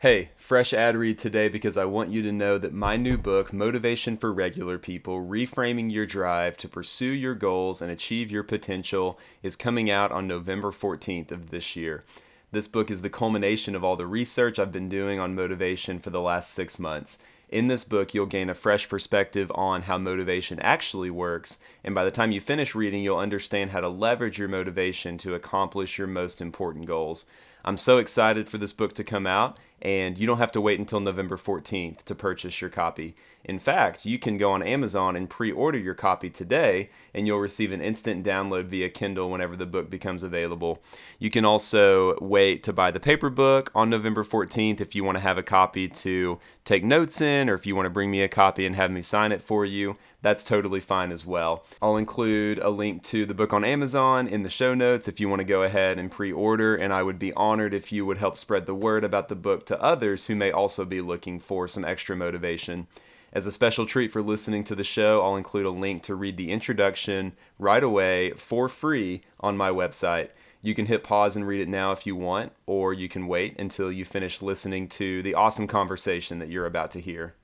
Hey, fresh ad read today because I want you to know that my new book, Motivation for Regular People Reframing Your Drive to Pursue Your Goals and Achieve Your Potential, is coming out on November 14th of this year. This book is the culmination of all the research I've been doing on motivation for the last six months. In this book, you'll gain a fresh perspective on how motivation actually works, and by the time you finish reading, you'll understand how to leverage your motivation to accomplish your most important goals. I'm so excited for this book to come out, and you don't have to wait until November 14th to purchase your copy. In fact, you can go on Amazon and pre order your copy today, and you'll receive an instant download via Kindle whenever the book becomes available. You can also wait to buy the paper book on November 14th if you want to have a copy to take notes in, or if you want to bring me a copy and have me sign it for you. That's totally fine as well. I'll include a link to the book on Amazon in the show notes if you want to go ahead and pre order, and I would be honored if you would help spread the word about the book to others who may also be looking for some extra motivation. As a special treat for listening to the show, I'll include a link to read the introduction right away for free on my website. You can hit pause and read it now if you want, or you can wait until you finish listening to the awesome conversation that you're about to hear.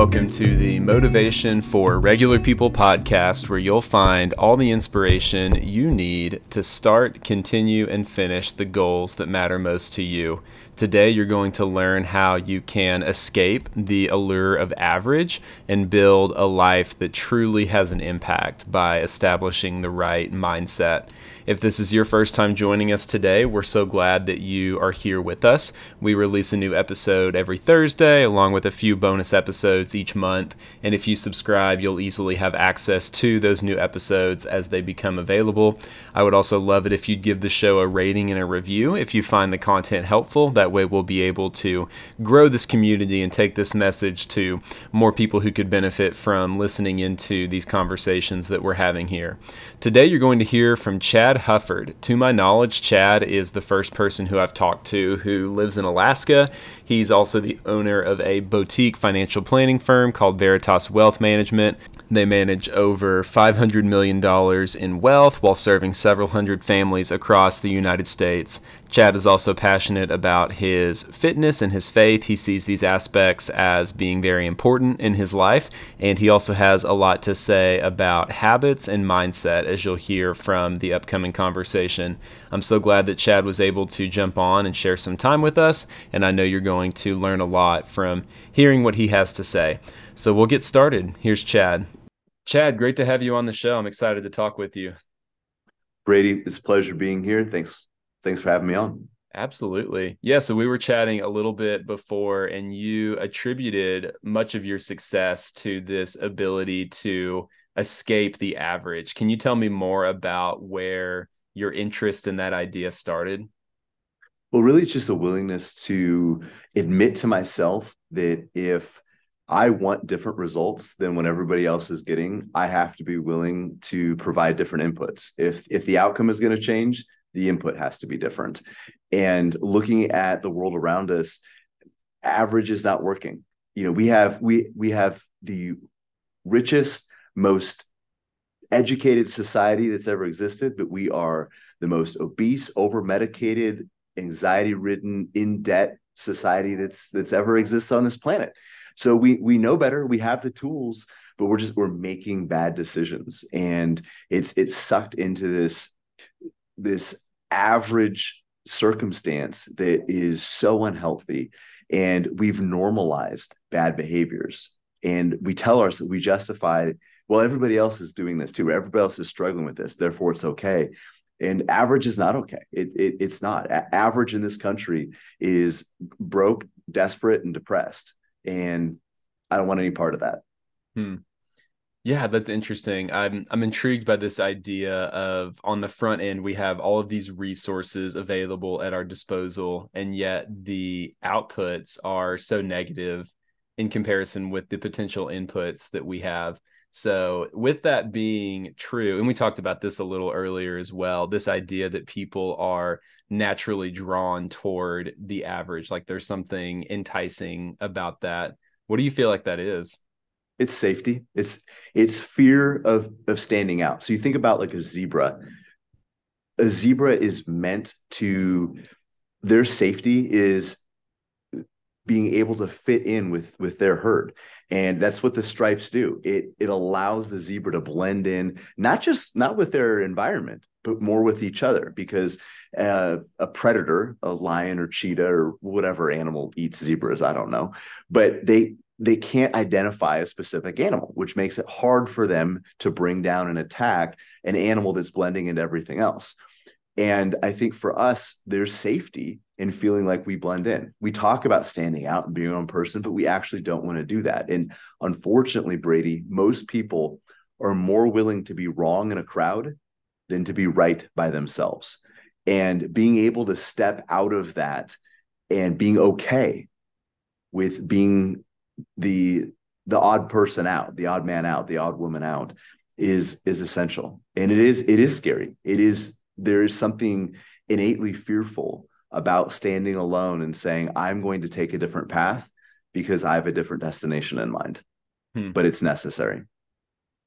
Welcome to the Motivation for Regular People podcast, where you'll find all the inspiration you need to start, continue, and finish the goals that matter most to you. Today, you're going to learn how you can escape the allure of average and build a life that truly has an impact by establishing the right mindset. If this is your first time joining us today, we're so glad that you are here with us. We release a new episode every Thursday, along with a few bonus episodes each month. And if you subscribe, you'll easily have access to those new episodes as they become available. I would also love it if you'd give the show a rating and a review if you find the content helpful. That way, we'll be able to grow this community and take this message to more people who could benefit from listening into these conversations that we're having here. Today, you're going to hear from Chad Hufford. To my knowledge, Chad is the first person who I've talked to who lives in Alaska. He's also the owner of a boutique financial planning firm called Veritas Wealth Management. They manage over $500 million in wealth while serving several hundred families across the United States. Chad is also passionate about his fitness and his faith. He sees these aspects as being very important in his life, and he also has a lot to say about habits and mindset, as you'll hear from the upcoming conversation. I'm so glad that Chad was able to jump on and share some time with us, and I know you're going to learn a lot from hearing what he has to say. So we'll get started. Here's Chad. Chad, great to have you on the show. I'm excited to talk with you. Brady, it's a pleasure being here. Thanks thanks for having me on. Absolutely. Yeah. So we were chatting a little bit before, and you attributed much of your success to this ability to escape the average. Can you tell me more about where your interest in that idea started? Well, really, it's just a willingness to admit to myself that if I want different results than what everybody else is getting, I have to be willing to provide different inputs. If if the outcome is going to change, the input has to be different. And looking at the world around us, average is not working. You know, we have we we have the richest, most educated society that's ever existed, but we are the most obese, over medicated, anxiety ridden, in debt society that's that's ever exists on this planet. So we we know better. We have the tools, but we're just we're making bad decisions, and it's it's sucked into this this average circumstance that is so unhealthy and we've normalized bad behaviors. And we tell ourselves we justify well everybody else is doing this too everybody else is struggling with this therefore it's okay. And average is not okay. It, it it's not. A- average in this country is broke desperate and depressed. And i don't want any part of that. Hmm. Yeah, that's interesting. I'm I'm intrigued by this idea of on the front end we have all of these resources available at our disposal and yet the outputs are so negative in comparison with the potential inputs that we have. So, with that being true, and we talked about this a little earlier as well, this idea that people are naturally drawn toward the average, like there's something enticing about that. What do you feel like that is? It's safety. It's it's fear of of standing out. So you think about like a zebra. A zebra is meant to their safety is being able to fit in with with their herd. And that's what the stripes do. It it allows the zebra to blend in not just not with their environment but more with each other. Because uh, a predator a lion or cheetah or whatever animal eats zebras i don't know but they they can't identify a specific animal, which makes it hard for them to bring down and attack an animal that's blending into everything else. And I think for us, there's safety in feeling like we blend in. We talk about standing out and being our own person, but we actually don't want to do that. And unfortunately, Brady, most people are more willing to be wrong in a crowd than to be right by themselves. And being able to step out of that and being okay with being the the odd person out, the odd man out, the odd woman out is is essential. And it is it is scary. It is there is something innately fearful about standing alone and saying I'm going to take a different path because I have a different destination in mind. Hmm. But it's necessary.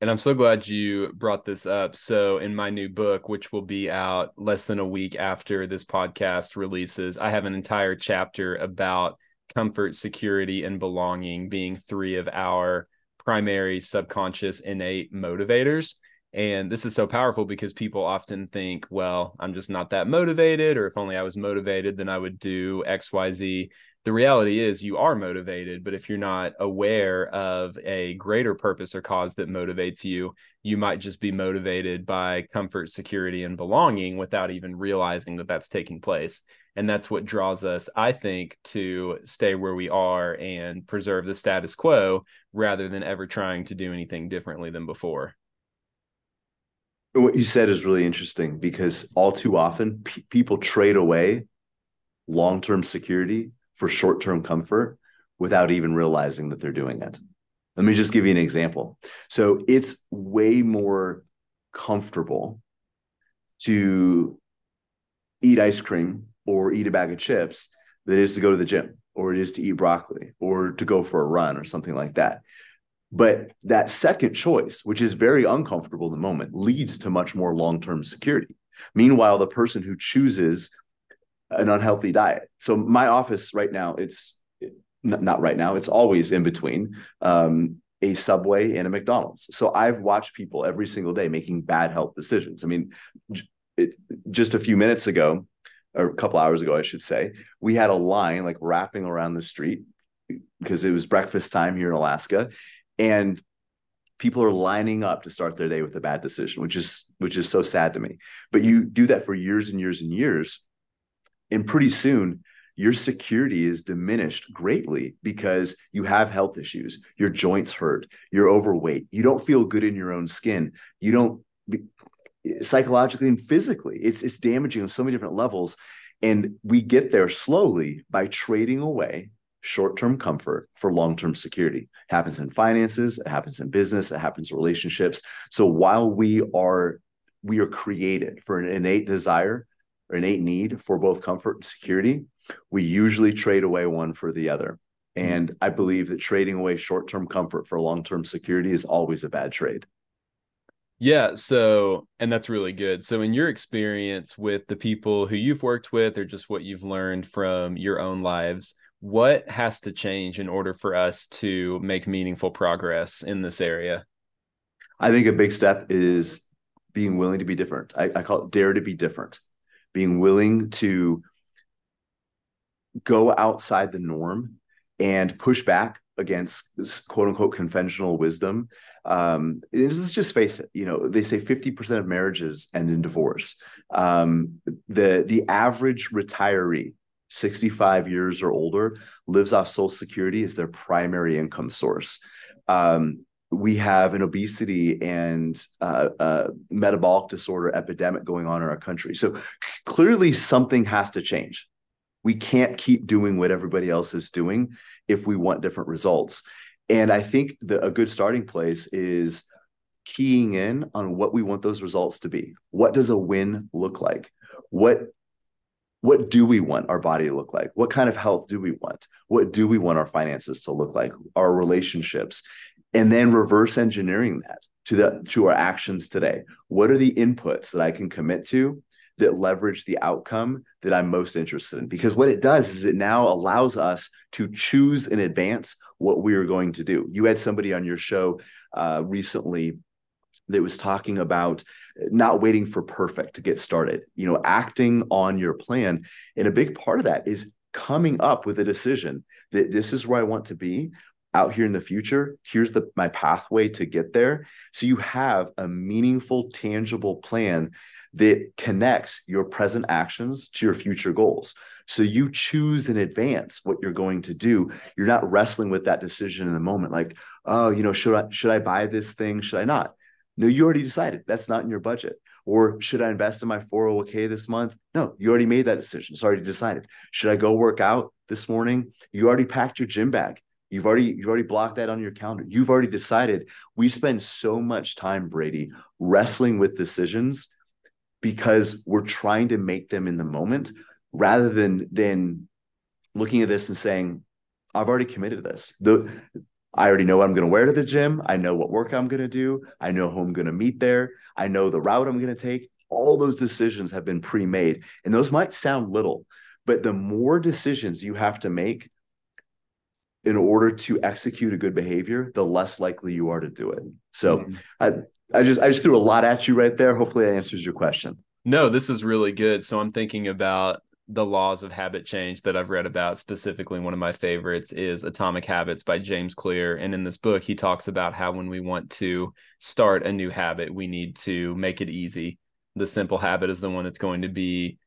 And I'm so glad you brought this up. So, in my new book, which will be out less than a week after this podcast releases, I have an entire chapter about comfort, security, and belonging being three of our primary subconscious innate motivators. And this is so powerful because people often think, well, I'm just not that motivated, or if only I was motivated, then I would do XYZ. The reality is, you are motivated, but if you're not aware of a greater purpose or cause that motivates you, you might just be motivated by comfort, security, and belonging without even realizing that that's taking place and that's what draws us i think to stay where we are and preserve the status quo rather than ever trying to do anything differently than before. What you said is really interesting because all too often people trade away long-term security for short-term comfort without even realizing that they're doing it. Let me just give you an example. So it's way more comfortable to eat ice cream or eat a bag of chips than it is to go to the gym or it is to eat broccoli or to go for a run or something like that. But that second choice, which is very uncomfortable in the moment, leads to much more long term security. Meanwhile, the person who chooses an unhealthy diet. So, my office right now, it's not right now, it's always in between um, a Subway and a McDonald's. So, I've watched people every single day making bad health decisions. I mean, it, just a few minutes ago, a couple hours ago, I should say, we had a line like wrapping around the street because it was breakfast time here in Alaska, and people are lining up to start their day with a bad decision, which is which is so sad to me. But you do that for years and years and years, and pretty soon your security is diminished greatly because you have health issues, your joints hurt, you're overweight, you don't feel good in your own skin, you don't psychologically and physically. It's it's damaging on so many different levels. And we get there slowly by trading away short-term comfort for long-term security. It happens in finances, it happens in business, it happens in relationships. So while we are we are created for an innate desire or innate need for both comfort and security, we usually trade away one for the other. Mm-hmm. And I believe that trading away short term comfort for long term security is always a bad trade. Yeah. So, and that's really good. So, in your experience with the people who you've worked with, or just what you've learned from your own lives, what has to change in order for us to make meaningful progress in this area? I think a big step is being willing to be different. I, I call it dare to be different, being willing to go outside the norm and push back against quote unquote conventional wisdom. Um, let's just face it, you know, they say 50% of marriages end in divorce. Um, the, the average retiree, 65 years or older, lives off Social Security as their primary income source. Um, we have an obesity and uh, uh, metabolic disorder epidemic going on in our country. So clearly, something has to change. We can't keep doing what everybody else is doing if we want different results. And I think that a good starting place is keying in on what we want those results to be. What does a win look like? What what do we want our body to look like? What kind of health do we want? What do we want our finances to look like? Our relationships. and then reverse engineering that to the to our actions today. What are the inputs that I can commit to that leverage the outcome that I'm most interested in? Because what it does is it now allows us to choose in advance what we are going to do. You had somebody on your show uh, recently that was talking about not waiting for perfect to get started, you know, acting on your plan. And a big part of that is coming up with a decision that this is where I want to be out here in the future. Here's the my pathway to get there. So you have a meaningful, tangible plan that connects your present actions to your future goals. So you choose in advance what you're going to do. You're not wrestling with that decision in the moment, like, oh, you know, should I should I buy this thing? Should I not? No, you already decided that's not in your budget. Or should I invest in my 401k this month? No, you already made that decision. It's already decided. Should I go work out this morning? You already packed your gym bag. You've already you've already blocked that on your calendar. You've already decided. We spend so much time, Brady, wrestling with decisions because we're trying to make them in the moment rather than than looking at this and saying, I've already committed to this. The I already know what I'm going to wear to the gym. I know what work I'm going to do. I know who I'm going to meet there. I know the route I'm going to take. All those decisions have been pre made. And those might sound little, but the more decisions you have to make in order to execute a good behavior, the less likely you are to do it. So mm-hmm. I, I just I just threw a lot at you right there. Hopefully that answers your question. No, this is really good. So I'm thinking about the laws of habit change that I've read about. Specifically, one of my favorites is Atomic Habits by James Clear. And in this book, he talks about how when we want to start a new habit, we need to make it easy. The simple habit is the one that's going to be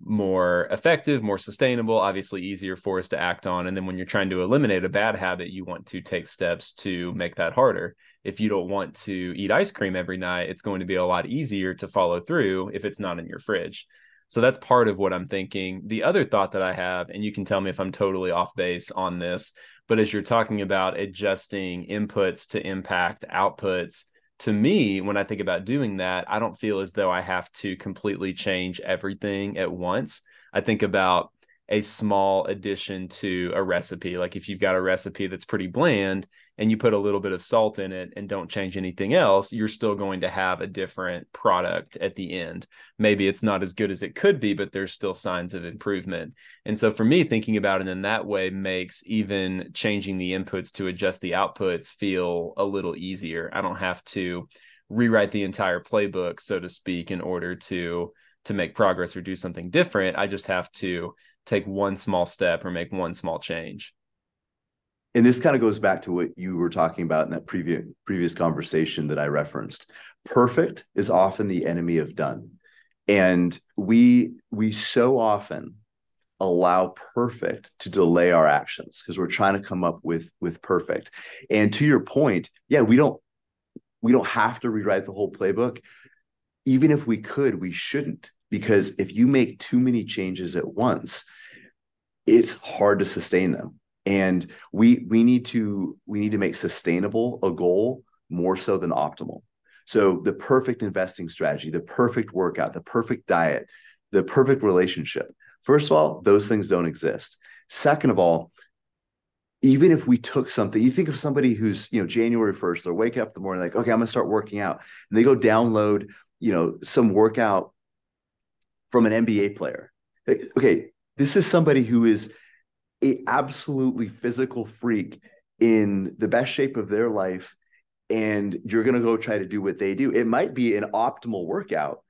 more effective, more sustainable, obviously easier for us to act on. And then when you're trying to eliminate a bad habit, you want to take steps to make that harder. If you don't want to eat ice cream every night, it's going to be a lot easier to follow through if it's not in your fridge. So that's part of what I'm thinking. The other thought that I have, and you can tell me if I'm totally off base on this, but as you're talking about adjusting inputs to impact outputs, to me, when I think about doing that, I don't feel as though I have to completely change everything at once. I think about a small addition to a recipe. Like if you've got a recipe that's pretty bland and you put a little bit of salt in it and don't change anything else, you're still going to have a different product at the end. Maybe it's not as good as it could be, but there's still signs of improvement. And so for me, thinking about it in that way makes even changing the inputs to adjust the outputs feel a little easier. I don't have to rewrite the entire playbook, so to speak, in order to to make progress or do something different. I just have to take one small step or make one small change. And this kind of goes back to what you were talking about in that previous previous conversation that I referenced. Perfect is often the enemy of done. And we we so often allow perfect to delay our actions because we're trying to come up with with perfect. And to your point, yeah, we don't we don't have to rewrite the whole playbook. Even if we could, we shouldn't because if you make too many changes at once, it's hard to sustain them. And we we need to we need to make sustainable a goal more so than optimal. So the perfect investing strategy, the perfect workout, the perfect diet, the perfect relationship. First of all, those things don't exist. Second of all, even if we took something, you think of somebody who's, you know, January 1st, they're waking up in the morning, like, okay, I'm gonna start working out. And they go download, you know, some workout from an NBA player. Okay, this is somebody who is a absolutely physical freak in the best shape of their life and you're going to go try to do what they do. It might be an optimal workout,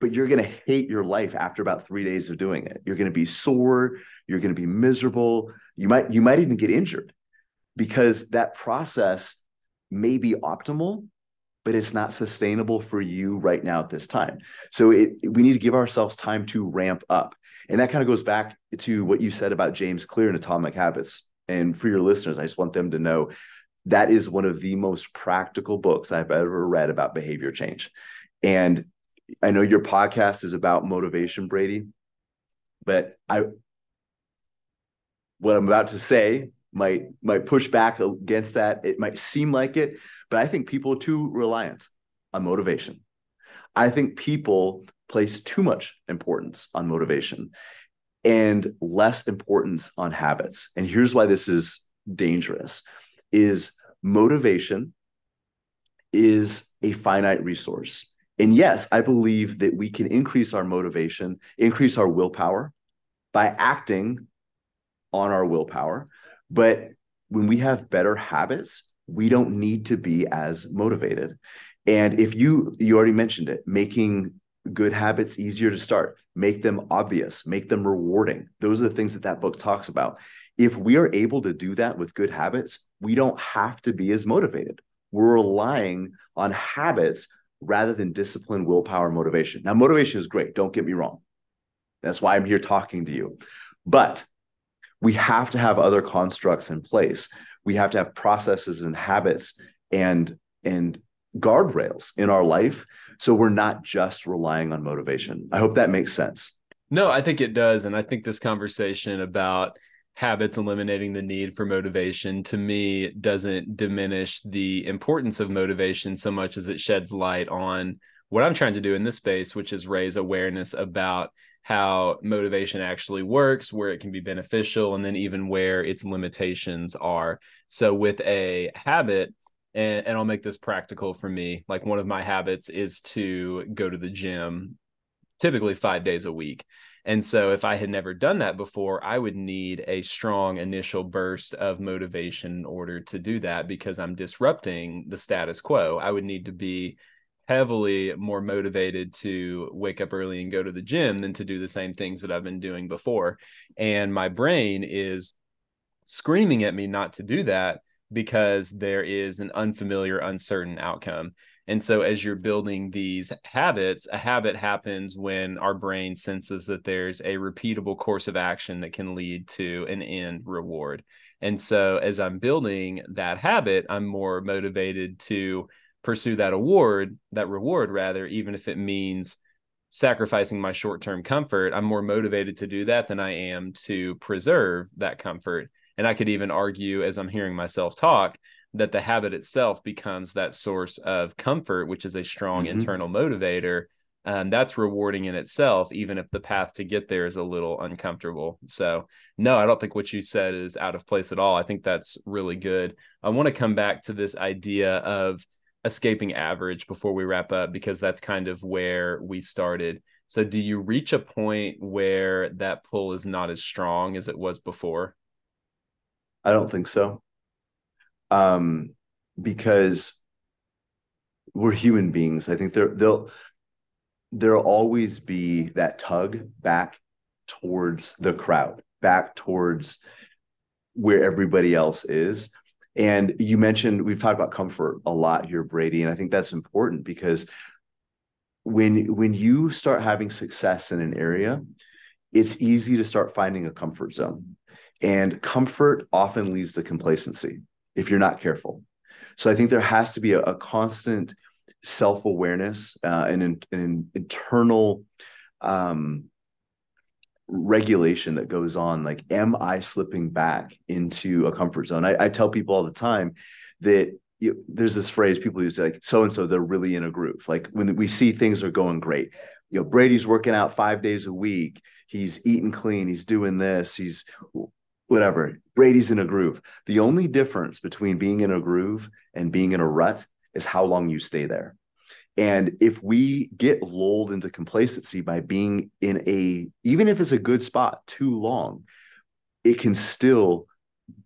but you're going to hate your life after about 3 days of doing it. You're going to be sore, you're going to be miserable. You might you might even get injured because that process may be optimal, but it's not sustainable for you right now at this time. So it, we need to give ourselves time to ramp up. And that kind of goes back to what you said about James Clear and Atomic Habits. And for your listeners, I just want them to know that is one of the most practical books I've ever read about behavior change. And I know your podcast is about motivation, Brady, but I what I'm about to say might might push back against that. It might seem like it, but I think people are too reliant on motivation. I think people place too much importance on motivation and less importance on habits. And here's why this is dangerous is motivation is a finite resource. And yes, I believe that we can increase our motivation, increase our willpower by acting on our willpower. But when we have better habits, we don't need to be as motivated. And if you you already mentioned it, making good habits easier to start, make them obvious, make them rewarding. Those are the things that that book talks about. If we are able to do that with good habits, we don't have to be as motivated. We're relying on habits rather than discipline, willpower, motivation. Now, motivation is great. Don't get me wrong. That's why I'm here talking to you. But we have to have other constructs in place. We have to have processes and habits and and guardrails in our life so we're not just relying on motivation. I hope that makes sense. No, I think it does and I think this conversation about habits eliminating the need for motivation to me doesn't diminish the importance of motivation so much as it sheds light on what I'm trying to do in this space, which is raise awareness about how motivation actually works, where it can be beneficial, and then even where its limitations are. So, with a habit, and, and I'll make this practical for me, like one of my habits is to go to the gym typically five days a week. And so, if I had never done that before, I would need a strong initial burst of motivation in order to do that because I'm disrupting the status quo. I would need to be heavily more motivated to wake up early and go to the gym than to do the same things that I've been doing before. And my brain is screaming at me not to do that because there is an unfamiliar, uncertain outcome. And so, as you're building these habits, a habit happens when our brain senses that there's a repeatable course of action that can lead to an end reward. And so, as I'm building that habit, I'm more motivated to pursue that award, that reward, rather, even if it means sacrificing my short term comfort. I'm more motivated to do that than I am to preserve that comfort. And I could even argue, as I'm hearing myself talk, that the habit itself becomes that source of comfort, which is a strong mm-hmm. internal motivator. Um, that's rewarding in itself, even if the path to get there is a little uncomfortable. So, no, I don't think what you said is out of place at all. I think that's really good. I want to come back to this idea of escaping average before we wrap up, because that's kind of where we started. So, do you reach a point where that pull is not as strong as it was before? I don't think so um, because we're human beings. I think there they'll there'll always be that tug back towards the crowd, back towards where everybody else is. And you mentioned we've talked about comfort a lot here, Brady, and I think that's important because when when you start having success in an area, it's easy to start finding a comfort zone. And comfort often leads to complacency if you're not careful. So I think there has to be a, a constant self awareness uh, and an, an internal um, regulation that goes on. Like, am I slipping back into a comfort zone? I, I tell people all the time that you, there's this phrase people use like so and so they're really in a groove. Like when we see things are going great, you know, Brady's working out five days a week. He's eating clean. He's doing this. He's whatever. Brady's in a groove. The only difference between being in a groove and being in a rut is how long you stay there. And if we get lulled into complacency by being in a, even if it's a good spot too long, it can still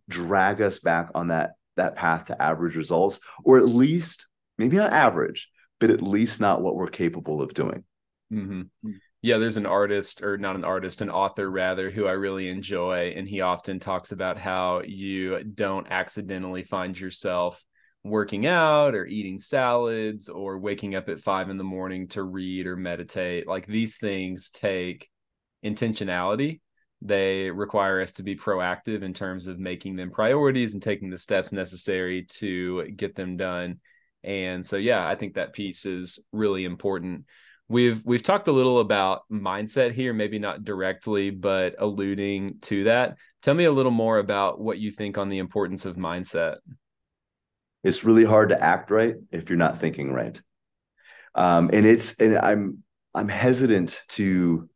drag us back on that that path to average results, or at least maybe not average, but at least not what we're capable of doing. Mm-hmm yeah, there's an artist or not an artist, an author rather, who I really enjoy. And he often talks about how you don't accidentally find yourself working out or eating salads or waking up at five in the morning to read or meditate. Like these things take intentionality. They require us to be proactive in terms of making them priorities and taking the steps necessary to get them done. And so, yeah, I think that piece is really important we've we've talked a little about mindset here maybe not directly but alluding to that tell me a little more about what you think on the importance of mindset it's really hard to act right if you're not thinking right. Um, and it's and i'm i'm hesitant to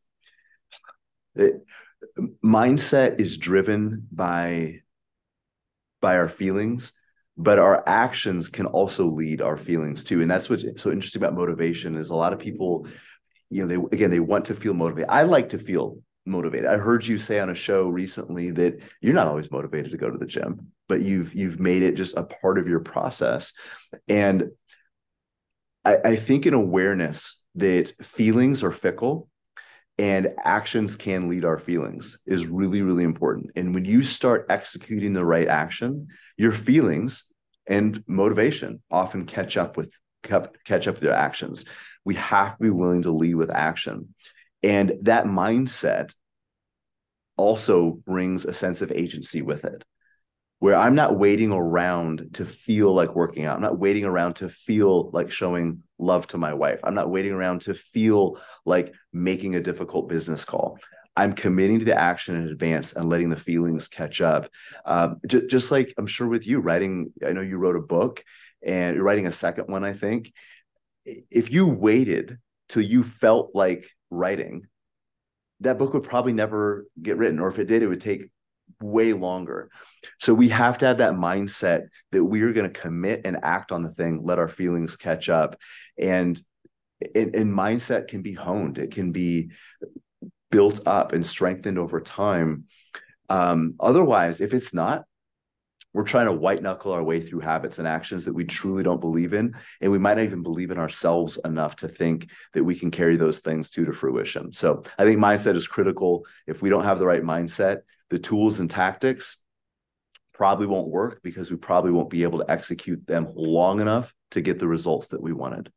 it, mindset is driven by by our feelings but our actions can also lead our feelings too. And that's what's so interesting about motivation is a lot of people you know they again they want to feel motivated. I like to feel motivated. I heard you say on a show recently that you're not always motivated to go to the gym but you've you've made it just a part of your process. And i, I think an awareness that feelings are fickle and actions can lead our feelings is really really important. And when you start executing the right action your feelings and motivation often catch up with catch up with their actions. We have to be willing to lead with action. And that mindset also brings a sense of agency with it where I'm not waiting around to feel like working out. I'm not waiting around to feel like showing love to my wife. I'm not waiting around to feel like making a difficult business call. I'm committing to the action in advance and letting the feelings catch up. Uh, j- just like I'm sure with you writing, I know you wrote a book and you're writing a second one, I think. If you waited till you felt like writing, that book would probably never get written. Or if it did, it would take way longer. So we have to have that mindset that we're going to commit and act on the thing, let our feelings catch up. And, and, and mindset can be honed, it can be built up and strengthened over time. Um, otherwise, if it's not, we're trying to white knuckle our way through habits and actions that we truly don't believe in. And we might not even believe in ourselves enough to think that we can carry those things to to fruition. So I think mindset is critical. If we don't have the right mindset, the tools and tactics probably won't work because we probably won't be able to execute them long enough to get the results that we wanted.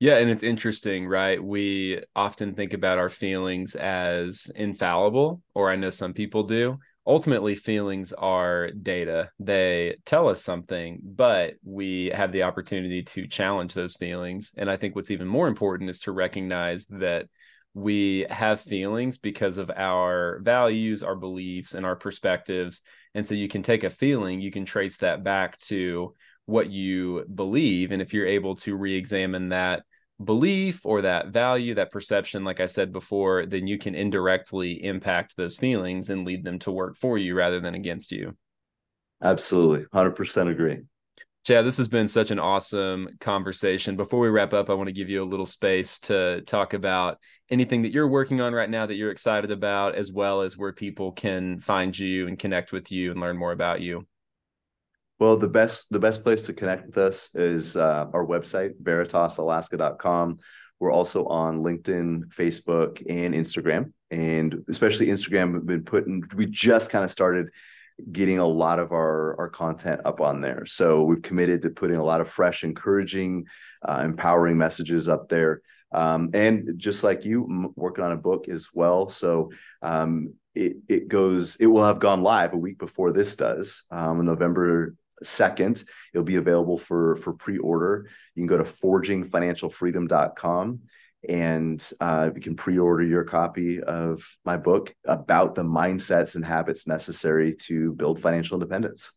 Yeah, and it's interesting, right? We often think about our feelings as infallible, or I know some people do. Ultimately, feelings are data. They tell us something, but we have the opportunity to challenge those feelings. And I think what's even more important is to recognize that we have feelings because of our values, our beliefs, and our perspectives. And so you can take a feeling, you can trace that back to what you believe. And if you're able to re examine that belief or that value, that perception, like I said before, then you can indirectly impact those feelings and lead them to work for you rather than against you. Absolutely. 100% agree. Chad, this has been such an awesome conversation. Before we wrap up, I want to give you a little space to talk about anything that you're working on right now that you're excited about, as well as where people can find you and connect with you and learn more about you. Well, the best the best place to connect with us is uh, our website, veritasalaska.com. We're also on LinkedIn, Facebook, and Instagram. And especially Instagram, we've been putting, we just kind of started getting a lot of our, our content up on there. So we've committed to putting a lot of fresh, encouraging, uh, empowering messages up there. Um, and just like you, working on a book as well. So um, it, it goes, it will have gone live a week before this does, um, November 2nd. It'll be available for, for pre-order. You can go to forgingfinancialfreedom.com and uh, you can pre-order your copy of my book about the mindsets and habits necessary to build financial independence.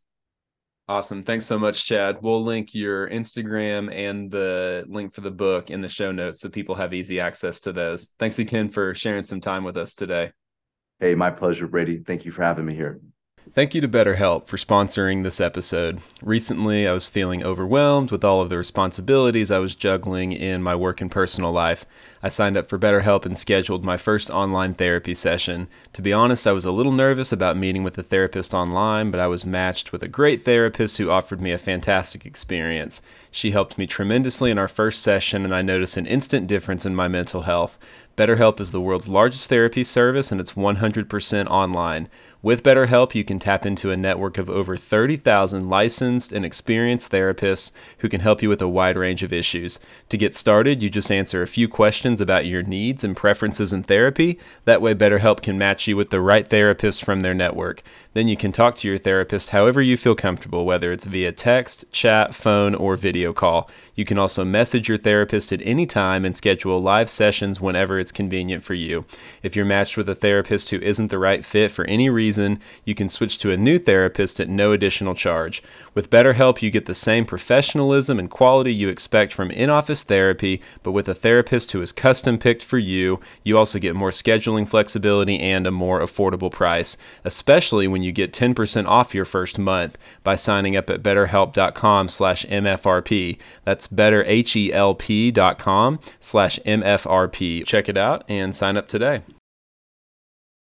Awesome. Thanks so much chad. We'll link your instagram and the link for the book in the show notes so people have easy access to those. Thanks again for sharing some time with us today. Hey my pleasure brady. Thank you for having me here Thank you to BetterHelp for sponsoring this episode. Recently, I was feeling overwhelmed with all of the responsibilities I was juggling in my work and personal life. I signed up for BetterHelp and scheduled my first online therapy session. To be honest, I was a little nervous about meeting with a therapist online, but I was matched with a great therapist who offered me a fantastic experience. She helped me tremendously in our first session, and I noticed an instant difference in my mental health. BetterHelp is the world's largest therapy service, and it's 100% online. With BetterHelp, you can tap into a network of over 30,000 licensed and experienced therapists who can help you with a wide range of issues. To get started, you just answer a few questions about your needs and preferences in therapy. That way, BetterHelp can match you with the right therapist from their network. Then you can talk to your therapist however you feel comfortable, whether it's via text, chat, phone, or video call. You can also message your therapist at any time and schedule live sessions whenever it's convenient for you. If you're matched with a therapist who isn't the right fit for any reason, season, you can switch to a new therapist at no additional charge. With BetterHelp, you get the same professionalism and quality you expect from in office therapy, but with a therapist who is custom picked for you. You also get more scheduling flexibility and a more affordable price, especially when you get 10% off your first month by signing up at betterhelp.com slash MFRP. That's betterhelp.com slash MFRP. Check it out and sign up today.